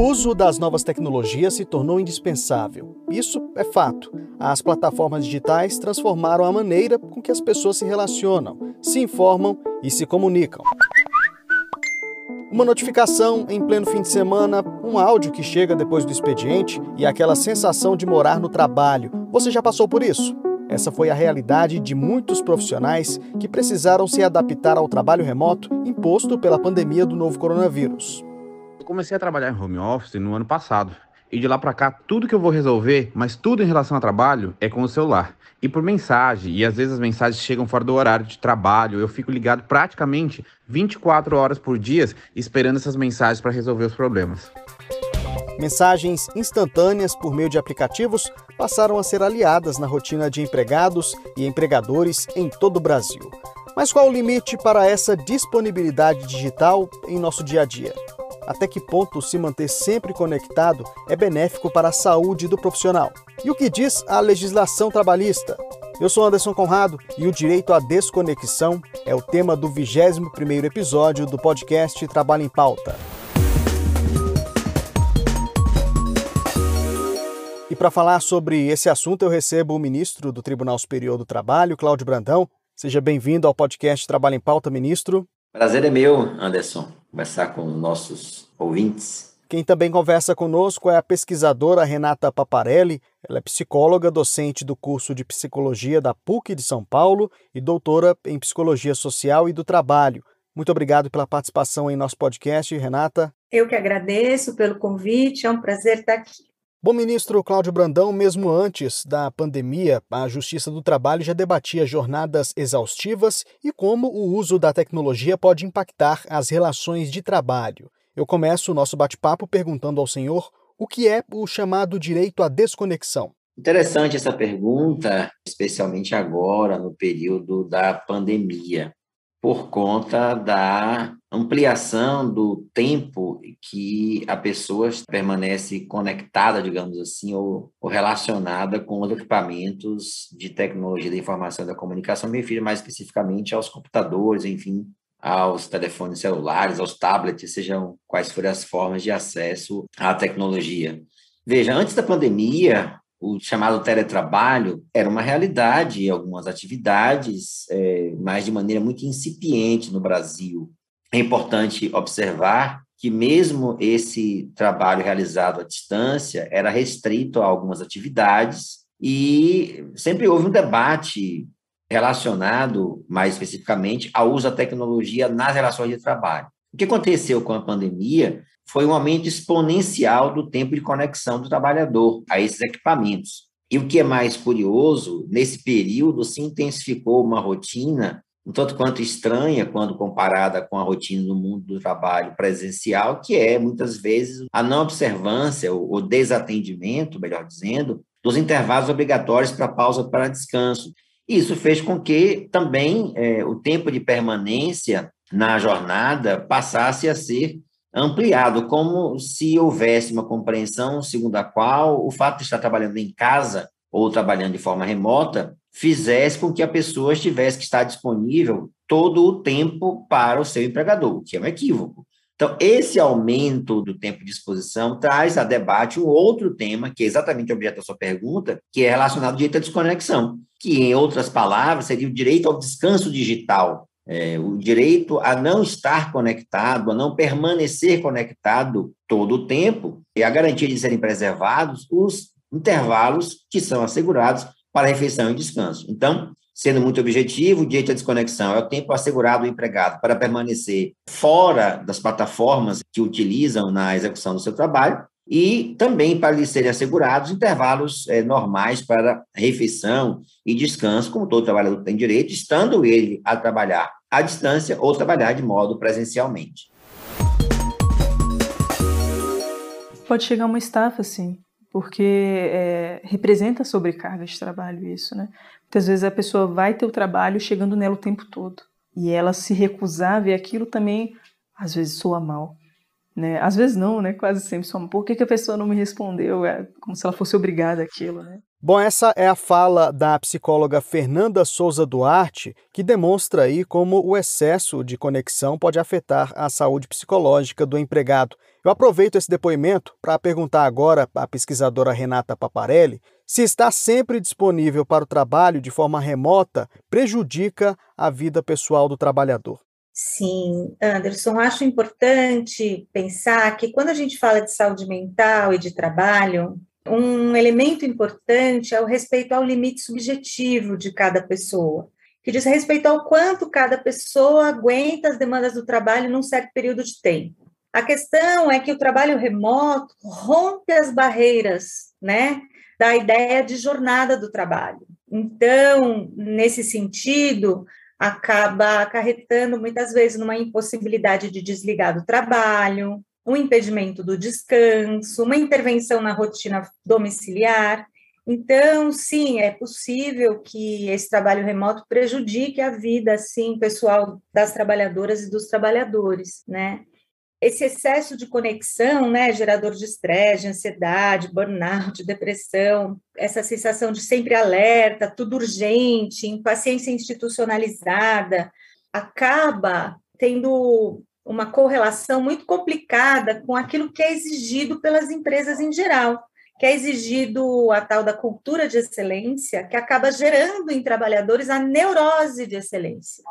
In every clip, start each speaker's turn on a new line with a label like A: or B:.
A: O uso das novas tecnologias se tornou indispensável. Isso é fato. As plataformas digitais transformaram a maneira com que as pessoas se relacionam, se informam e se comunicam. Uma notificação em pleno fim de semana, um áudio que chega depois do expediente e aquela sensação de morar no trabalho. Você já passou por isso? Essa foi a realidade de muitos profissionais que precisaram se adaptar ao trabalho remoto imposto pela pandemia do novo coronavírus.
B: Eu comecei a trabalhar em home office no ano passado. E de lá para cá, tudo que eu vou resolver, mas tudo em relação a trabalho, é com o celular. E por mensagem, e às vezes as mensagens chegam fora do horário de trabalho, eu fico ligado praticamente 24 horas por dia esperando essas mensagens para resolver os problemas.
A: Mensagens instantâneas por meio de aplicativos passaram a ser aliadas na rotina de empregados e empregadores em todo o Brasil. Mas qual o limite para essa disponibilidade digital em nosso dia a dia? Até que ponto se manter sempre conectado é benéfico para a saúde do profissional? E o que diz a legislação trabalhista? Eu sou Anderson Conrado e o direito à desconexão é o tema do 21º episódio do podcast Trabalho em Pauta. E para falar sobre esse assunto, eu recebo o ministro do Tribunal Superior do Trabalho, Cláudio Brandão. Seja bem-vindo ao podcast Trabalho em Pauta, ministro.
C: Prazer é meu, Anderson, conversar com nossos ouvintes.
A: Quem também conversa conosco é a pesquisadora Renata Paparelli. Ela é psicóloga, docente do curso de Psicologia da PUC de São Paulo e doutora em Psicologia Social e do Trabalho. Muito obrigado pela participação em nosso podcast, Renata.
D: Eu que agradeço pelo convite, é um prazer estar aqui.
A: Bom, ministro Cláudio Brandão, mesmo antes da pandemia, a Justiça do Trabalho já debatia jornadas exaustivas e como o uso da tecnologia pode impactar as relações de trabalho. Eu começo o nosso bate-papo perguntando ao senhor o que é o chamado direito à desconexão.
C: Interessante essa pergunta, especialmente agora, no período da pandemia por conta da ampliação do tempo que a pessoa permanece conectada, digamos assim, ou, ou, relacionada com os equipamentos de tecnologia da informação e da comunicação, me refiro mais especificamente aos computadores, enfim, aos telefones celulares, aos tablets, sejam quais forem as formas de acesso à tecnologia. Veja, antes da pandemia, o chamado teletrabalho era uma realidade em algumas atividades, é, mas de maneira muito incipiente no Brasil. É importante observar que mesmo esse trabalho realizado à distância era restrito a algumas atividades e sempre houve um debate relacionado, mais especificamente, ao uso da tecnologia nas relações de trabalho. O que aconteceu com a pandemia foi um aumento exponencial do tempo de conexão do trabalhador a esses equipamentos. E o que é mais curioso, nesse período se intensificou uma rotina um tanto quanto estranha quando comparada com a rotina no mundo do trabalho presencial, que é muitas vezes a não observância, o desatendimento, melhor dizendo, dos intervalos obrigatórios para pausa para descanso. Isso fez com que também é, o tempo de permanência na jornada passasse a ser ampliado, como se houvesse uma compreensão segundo a qual o fato de estar trabalhando em casa ou trabalhando de forma remota fizesse com que a pessoa tivesse que estar disponível todo o tempo para o seu empregador, o que é um equívoco. Então, esse aumento do tempo de exposição traz a debate um outro tema, que é exatamente o objeto da sua pergunta, que é relacionado ao direito à desconexão, que, em outras palavras, seria o direito ao descanso digital, é, o direito a não estar conectado, a não permanecer conectado todo o tempo, e a garantia de serem preservados os intervalos que são assegurados para refeição e descanso. Então, sendo muito objetivo, o direito à desconexão é o tempo assegurado ao empregado para permanecer fora das plataformas que utilizam na execução do seu trabalho e também para lhe serem assegurados intervalos é, normais para refeição e descanso, como todo trabalhador tem direito, estando ele a trabalhar à distância ou trabalhar de modo presencialmente.
E: Pode chegar uma estafa, sim, porque é, representa sobrecarga de trabalho isso, né? Muitas vezes a pessoa vai ter o trabalho chegando nela o tempo todo e ela se recusar a ver aquilo também, às vezes soa mal. Né? Às vezes não, né? Quase sempre só, por que, que a pessoa não me respondeu? É como se ela fosse obrigada àquilo, né?
A: Bom, essa é a fala da psicóloga Fernanda Souza Duarte, que demonstra aí como o excesso de conexão pode afetar a saúde psicológica do empregado. Eu aproveito esse depoimento para perguntar agora à pesquisadora Renata Paparelli se estar sempre disponível para o trabalho de forma remota prejudica a vida pessoal do trabalhador.
D: Sim, Anderson, acho importante pensar que quando a gente fala de saúde mental e de trabalho, um elemento importante é o respeito ao limite subjetivo de cada pessoa, que diz respeito ao quanto cada pessoa aguenta as demandas do trabalho num certo período de tempo. A questão é que o trabalho remoto rompe as barreiras, né, da ideia de jornada do trabalho. Então, nesse sentido, acaba acarretando muitas vezes numa impossibilidade de desligar do trabalho, um impedimento do descanso, uma intervenção na rotina domiciliar. Então, sim, é possível que esse trabalho remoto prejudique a vida, assim, pessoal das trabalhadoras e dos trabalhadores, né? Esse excesso de conexão, né, gerador de estresse, de ansiedade, burnout, depressão, essa sensação de sempre alerta, tudo urgente, impaciência institucionalizada, acaba tendo uma correlação muito complicada com aquilo que é exigido pelas empresas em geral, que é exigido a tal da cultura de excelência, que acaba gerando em trabalhadores a neurose de excelência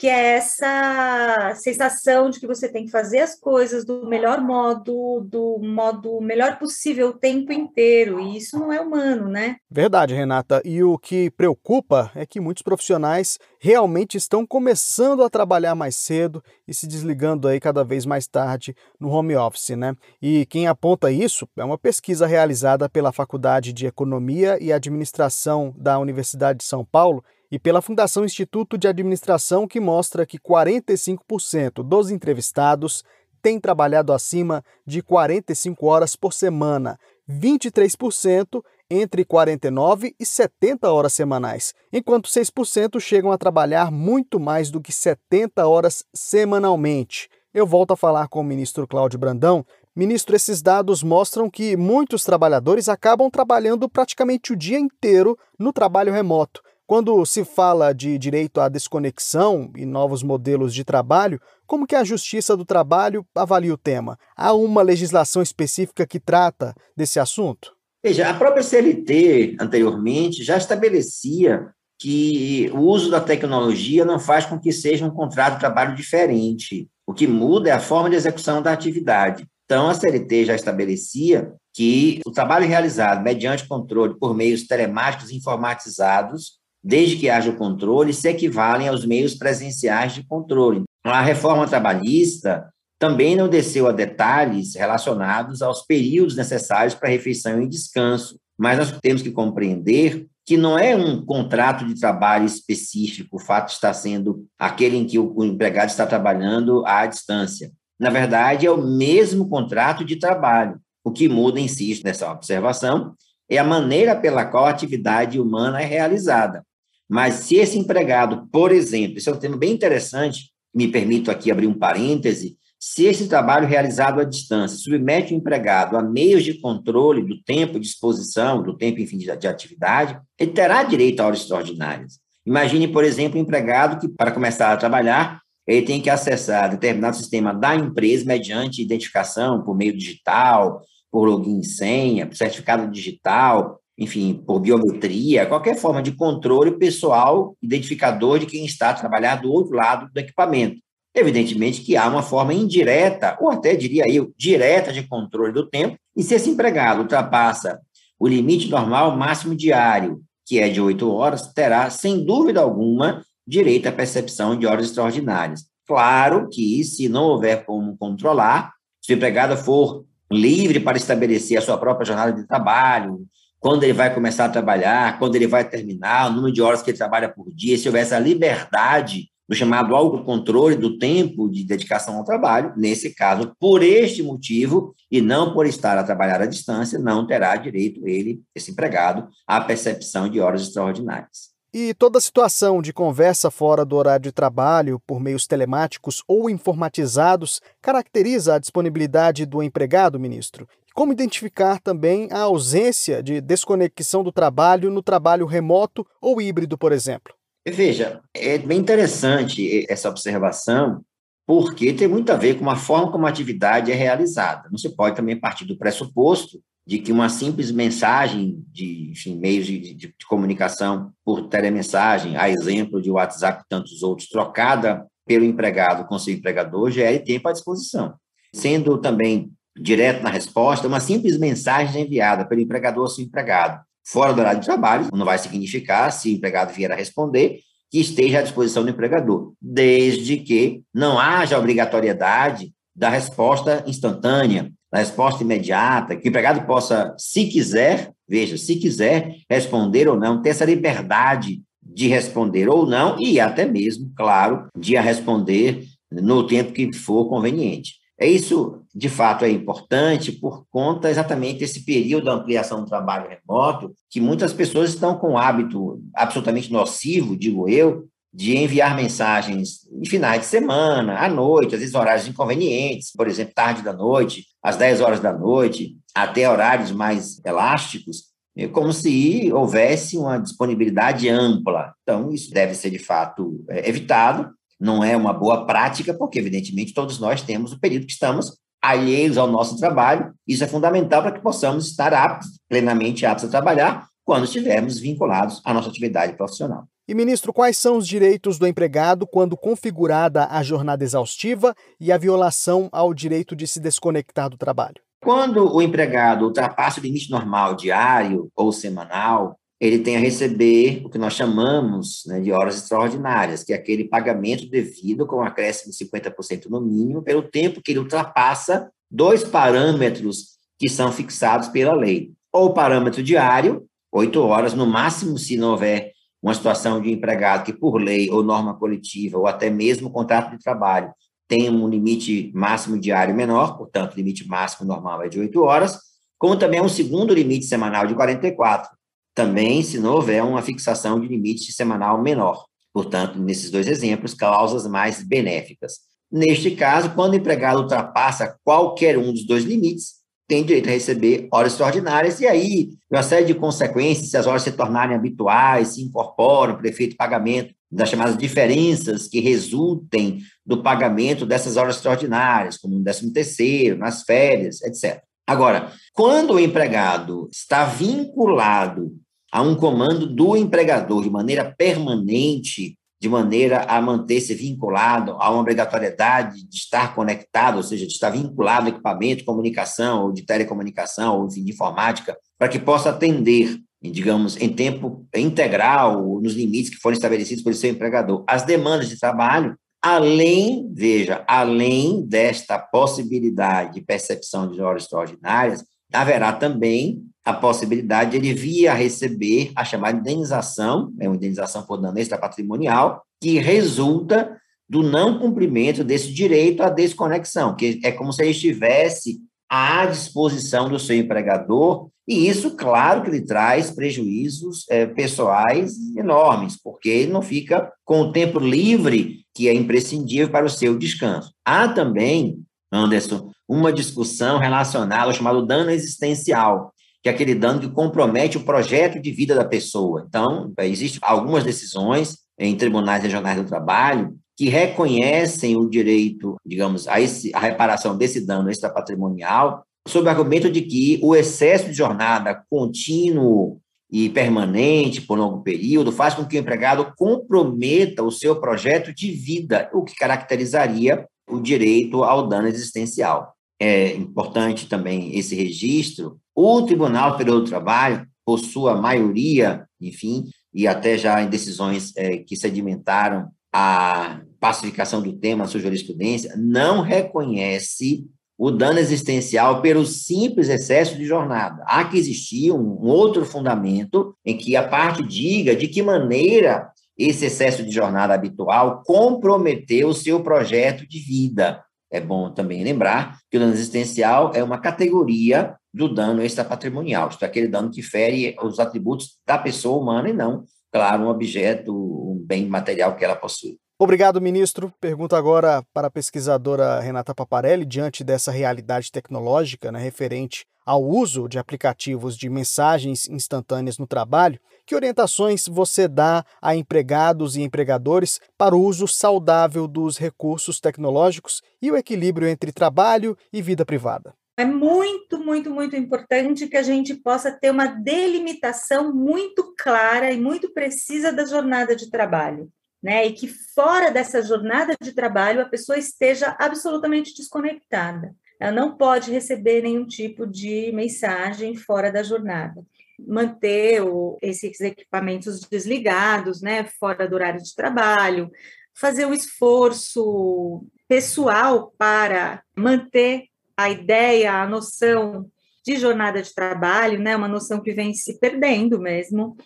D: que é essa sensação de que você tem que fazer as coisas do melhor modo, do modo melhor possível o tempo inteiro, e isso não é humano, né?
A: Verdade, Renata. E o que preocupa é que muitos profissionais realmente estão começando a trabalhar mais cedo e se desligando aí cada vez mais tarde no home office, né? E quem aponta isso é uma pesquisa realizada pela Faculdade de Economia e Administração da Universidade de São Paulo e pela Fundação Instituto de Administração, que mostra que 45% dos entrevistados têm trabalhado acima de 45 horas por semana, 23% entre 49 e 70 horas semanais, enquanto 6% chegam a trabalhar muito mais do que 70 horas semanalmente. Eu volto a falar com o ministro Cláudio Brandão. Ministro, esses dados mostram que muitos trabalhadores acabam trabalhando praticamente o dia inteiro no trabalho remoto. Quando se fala de direito à desconexão e novos modelos de trabalho, como que a Justiça do Trabalho avalia o tema? Há uma legislação específica que trata desse assunto?
C: Veja, a própria CLT, anteriormente, já estabelecia que o uso da tecnologia não faz com que seja um contrato de trabalho diferente. O que muda é a forma de execução da atividade. Então, a CLT já estabelecia que o trabalho realizado mediante controle por meios telemáticos informatizados desde que haja o controle, se equivalem aos meios presenciais de controle. A reforma trabalhista também não desceu a detalhes relacionados aos períodos necessários para refeição e descanso, mas nós temos que compreender que não é um contrato de trabalho específico, o fato estar sendo aquele em que o empregado está trabalhando à distância. Na verdade, é o mesmo contrato de trabalho. O que muda, insisto nessa observação, é a maneira pela qual a atividade humana é realizada. Mas se esse empregado, por exemplo, esse é um tema bem interessante, me permito aqui abrir um parêntese, se esse trabalho realizado à distância submete o empregado a meios de controle do tempo de exposição, do tempo, enfim, de, de atividade, ele terá direito a horas extraordinárias. Imagine, por exemplo, um empregado que, para começar a trabalhar, ele tem que acessar determinado sistema da empresa mediante identificação por meio digital, por login e senha, certificado digital, enfim, por biometria, qualquer forma de controle pessoal, identificador de quem está a trabalhar do outro lado do equipamento. Evidentemente que há uma forma indireta, ou até diria eu, direta de controle do tempo, e se esse empregado ultrapassa o limite normal máximo diário, que é de oito horas, terá, sem dúvida alguma, direito à percepção de horas extraordinárias. Claro que, se não houver como controlar, se o empregado for livre para estabelecer a sua própria jornada de trabalho, quando ele vai começar a trabalhar, quando ele vai terminar, o número de horas que ele trabalha por dia, se houver essa liberdade do chamado autocontrole do tempo de dedicação ao trabalho, nesse caso, por este motivo, e não por estar a trabalhar à distância, não terá direito ele, esse empregado, à percepção de horas extraordinárias.
A: E toda situação de conversa fora do horário de trabalho, por meios telemáticos ou informatizados, caracteriza a disponibilidade do empregado, ministro? Como identificar também a ausência de desconexão do trabalho no trabalho remoto ou híbrido, por exemplo?
C: Veja, é bem interessante essa observação, porque tem muito a ver com a forma como a atividade é realizada. Não se pode também partir do pressuposto de que uma simples mensagem de enfim, meios de, de, de, comunicação por telemensagem, a exemplo de WhatsApp e tantos outros, trocada pelo empregado com seu empregador, gere tempo à disposição. Sendo também direto na resposta, uma simples mensagem enviada pelo empregador ao seu empregado, fora do horário de trabalho, não vai significar, se o empregado vier a responder, que esteja à disposição do empregador, desde que não haja obrigatoriedade da resposta instantânea, da resposta imediata, que o empregado possa, se quiser, veja, se quiser responder ou não, ter essa liberdade de responder ou não e até mesmo, claro, de responder no tempo que for conveniente. É isso, de fato, é importante por conta exatamente desse período da ampliação do trabalho remoto, que muitas pessoas estão com o hábito absolutamente nocivo, digo eu, de enviar mensagens em finais de semana, à noite, às vezes horários inconvenientes, por exemplo, tarde da noite, às 10 horas da noite, até horários mais elásticos, é como se houvesse uma disponibilidade ampla. Então, isso deve ser, de fato, é, evitado não é uma boa prática, porque, evidentemente, todos nós temos o período que estamos alheios ao nosso trabalho. Isso é fundamental para que possamos estar aptos, plenamente aptos a trabalhar, quando estivermos vinculados à nossa atividade profissional.
A: E, ministro, quais são os direitos do empregado quando configurada a jornada exaustiva e a violação ao direito de se desconectar do trabalho?
C: Quando o empregado ultrapassa o limite normal diário ou semanal, ele tem a receber o que nós chamamos né, de horas extraordinárias, que é aquele pagamento devido com um acréscimo de 50% no mínimo pelo tempo que ele ultrapassa dois parâmetros que são fixados pela lei. Ou o parâmetro diário, oito horas, no máximo, se não houver uma situação de empregado que, por lei ou norma coletiva, ou até mesmo contrato de trabalho, tem um limite máximo diário menor, portanto, o limite máximo normal é de oito horas, como também um segundo limite semanal de 44 também se não houver uma fixação de limite semanal menor. Portanto, nesses dois exemplos, cláusulas mais benéficas. Neste caso, quando o empregado ultrapassa qualquer um dos dois limites, tem direito a receber horas extraordinárias, e aí, uma série de consequências, se as horas se tornarem habituais, se incorporam para efeito pagamento das chamadas diferenças que resultem do pagamento dessas horas extraordinárias, como no décimo terceiro, nas férias, etc. Agora, quando o empregado está vinculado a um comando do empregador de maneira permanente, de maneira a manter-se vinculado a uma obrigatoriedade de estar conectado, ou seja, de estar vinculado ao equipamento comunicação ou de telecomunicação ou enfim, de informática, para que possa atender, digamos, em tempo integral, nos limites que forem estabelecidos pelo seu empregador, as demandas de trabalho, Além, veja, além desta possibilidade de percepção de horas extraordinárias, haverá também a possibilidade de ele vir a receber a chamada indenização, é uma indenização por dano extrapatrimonial, que resulta do não cumprimento desse direito à desconexão, que é como se ele estivesse à disposição do seu empregador, e isso, claro, que lhe traz prejuízos é, pessoais enormes, porque ele não fica com o tempo livre que é imprescindível para o seu descanso. Há também, Anderson, uma discussão relacionada ao chamado dano existencial, que é aquele dano que compromete o projeto de vida da pessoa. Então, existem algumas decisões em tribunais regionais do trabalho que reconhecem o direito, digamos, a, esse, a reparação desse dano extrapatrimonial, sob o argumento de que o excesso de jornada contínuo e permanente por longo período faz com que o empregado comprometa o seu projeto de vida, o que caracterizaria o direito ao dano existencial. É importante também esse registro. O Tribunal Superior do Trabalho, por sua maioria, enfim, e até já em decisões é, que sedimentaram a pacificação do tema, a sua jurisprudência, não reconhece o dano existencial pelo simples excesso de jornada. Há que existir um, um outro fundamento em que a parte diga de que maneira esse excesso de jornada habitual comprometeu o seu projeto de vida. É bom também lembrar que o dano existencial é uma categoria do dano extrapatrimonial, isto é, aquele dano que fere os atributos da pessoa humana e não claro, um objeto, um bem material que ela possui.
A: Obrigado, ministro. Pergunto agora para a pesquisadora Renata Paparelli, diante dessa realidade tecnológica né, referente ao uso de aplicativos de mensagens instantâneas no trabalho, que orientações você dá a empregados e empregadores para o uso saudável dos recursos tecnológicos e o equilíbrio entre trabalho e vida privada?
D: É muito, muito, muito importante que a gente possa ter uma delimitação muito clara e muito precisa da jornada de trabalho. Né, e que fora dessa jornada de trabalho a pessoa esteja absolutamente desconectada. Ela não pode receber nenhum tipo de mensagem fora da jornada. Manter o, esses equipamentos desligados, né, fora do horário de trabalho, fazer um esforço pessoal para manter a ideia, a noção de jornada de trabalho, né, uma noção que vem se perdendo mesmo,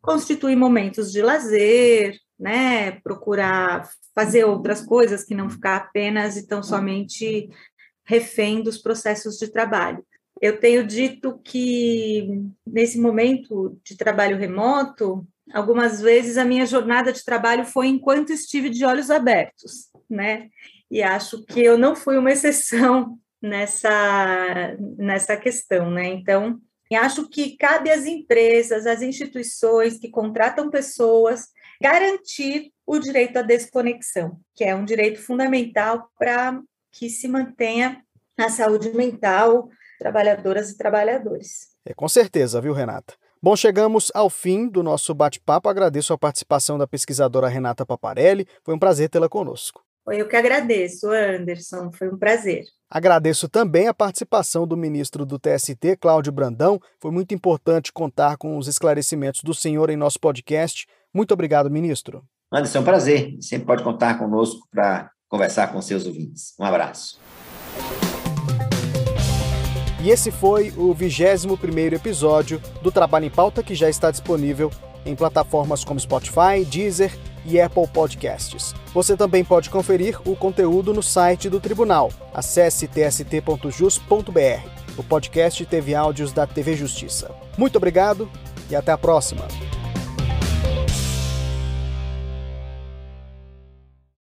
D: constituir momentos de lazer, né, procurar fazer outras coisas que não ficar apenas e tão somente refém dos processos de trabalho. Eu tenho dito que nesse momento de trabalho remoto, algumas vezes a minha jornada de trabalho foi enquanto estive de olhos abertos, né? E acho que eu não fui uma exceção nessa nessa questão, né? Então, acho que cabe às empresas, às instituições que contratam pessoas garantir o direito à desconexão, que é um direito fundamental para que se mantenha a saúde mental trabalhadoras e trabalhadores.
A: É, com certeza, viu, Renata? Bom, chegamos ao fim do nosso bate-papo. Agradeço a participação da pesquisadora Renata Paparelli. Foi um prazer tê-la conosco.
D: Foi eu que agradeço, Anderson. Foi um prazer.
A: Agradeço também a participação do ministro do TST, Cláudio Brandão. Foi muito importante contar com os esclarecimentos do senhor em nosso podcast. Muito obrigado, ministro.
C: Anderson, é um prazer. Sempre pode contar conosco para conversar com seus ouvintes. Um abraço.
A: E esse foi o 21º episódio do Trabalho em Pauta que já está disponível em plataformas como Spotify, Deezer e Apple Podcasts. Você também pode conferir o conteúdo no site do tribunal. Acesse tst.jus.br. O podcast teve áudios da TV Justiça. Muito obrigado e até a próxima.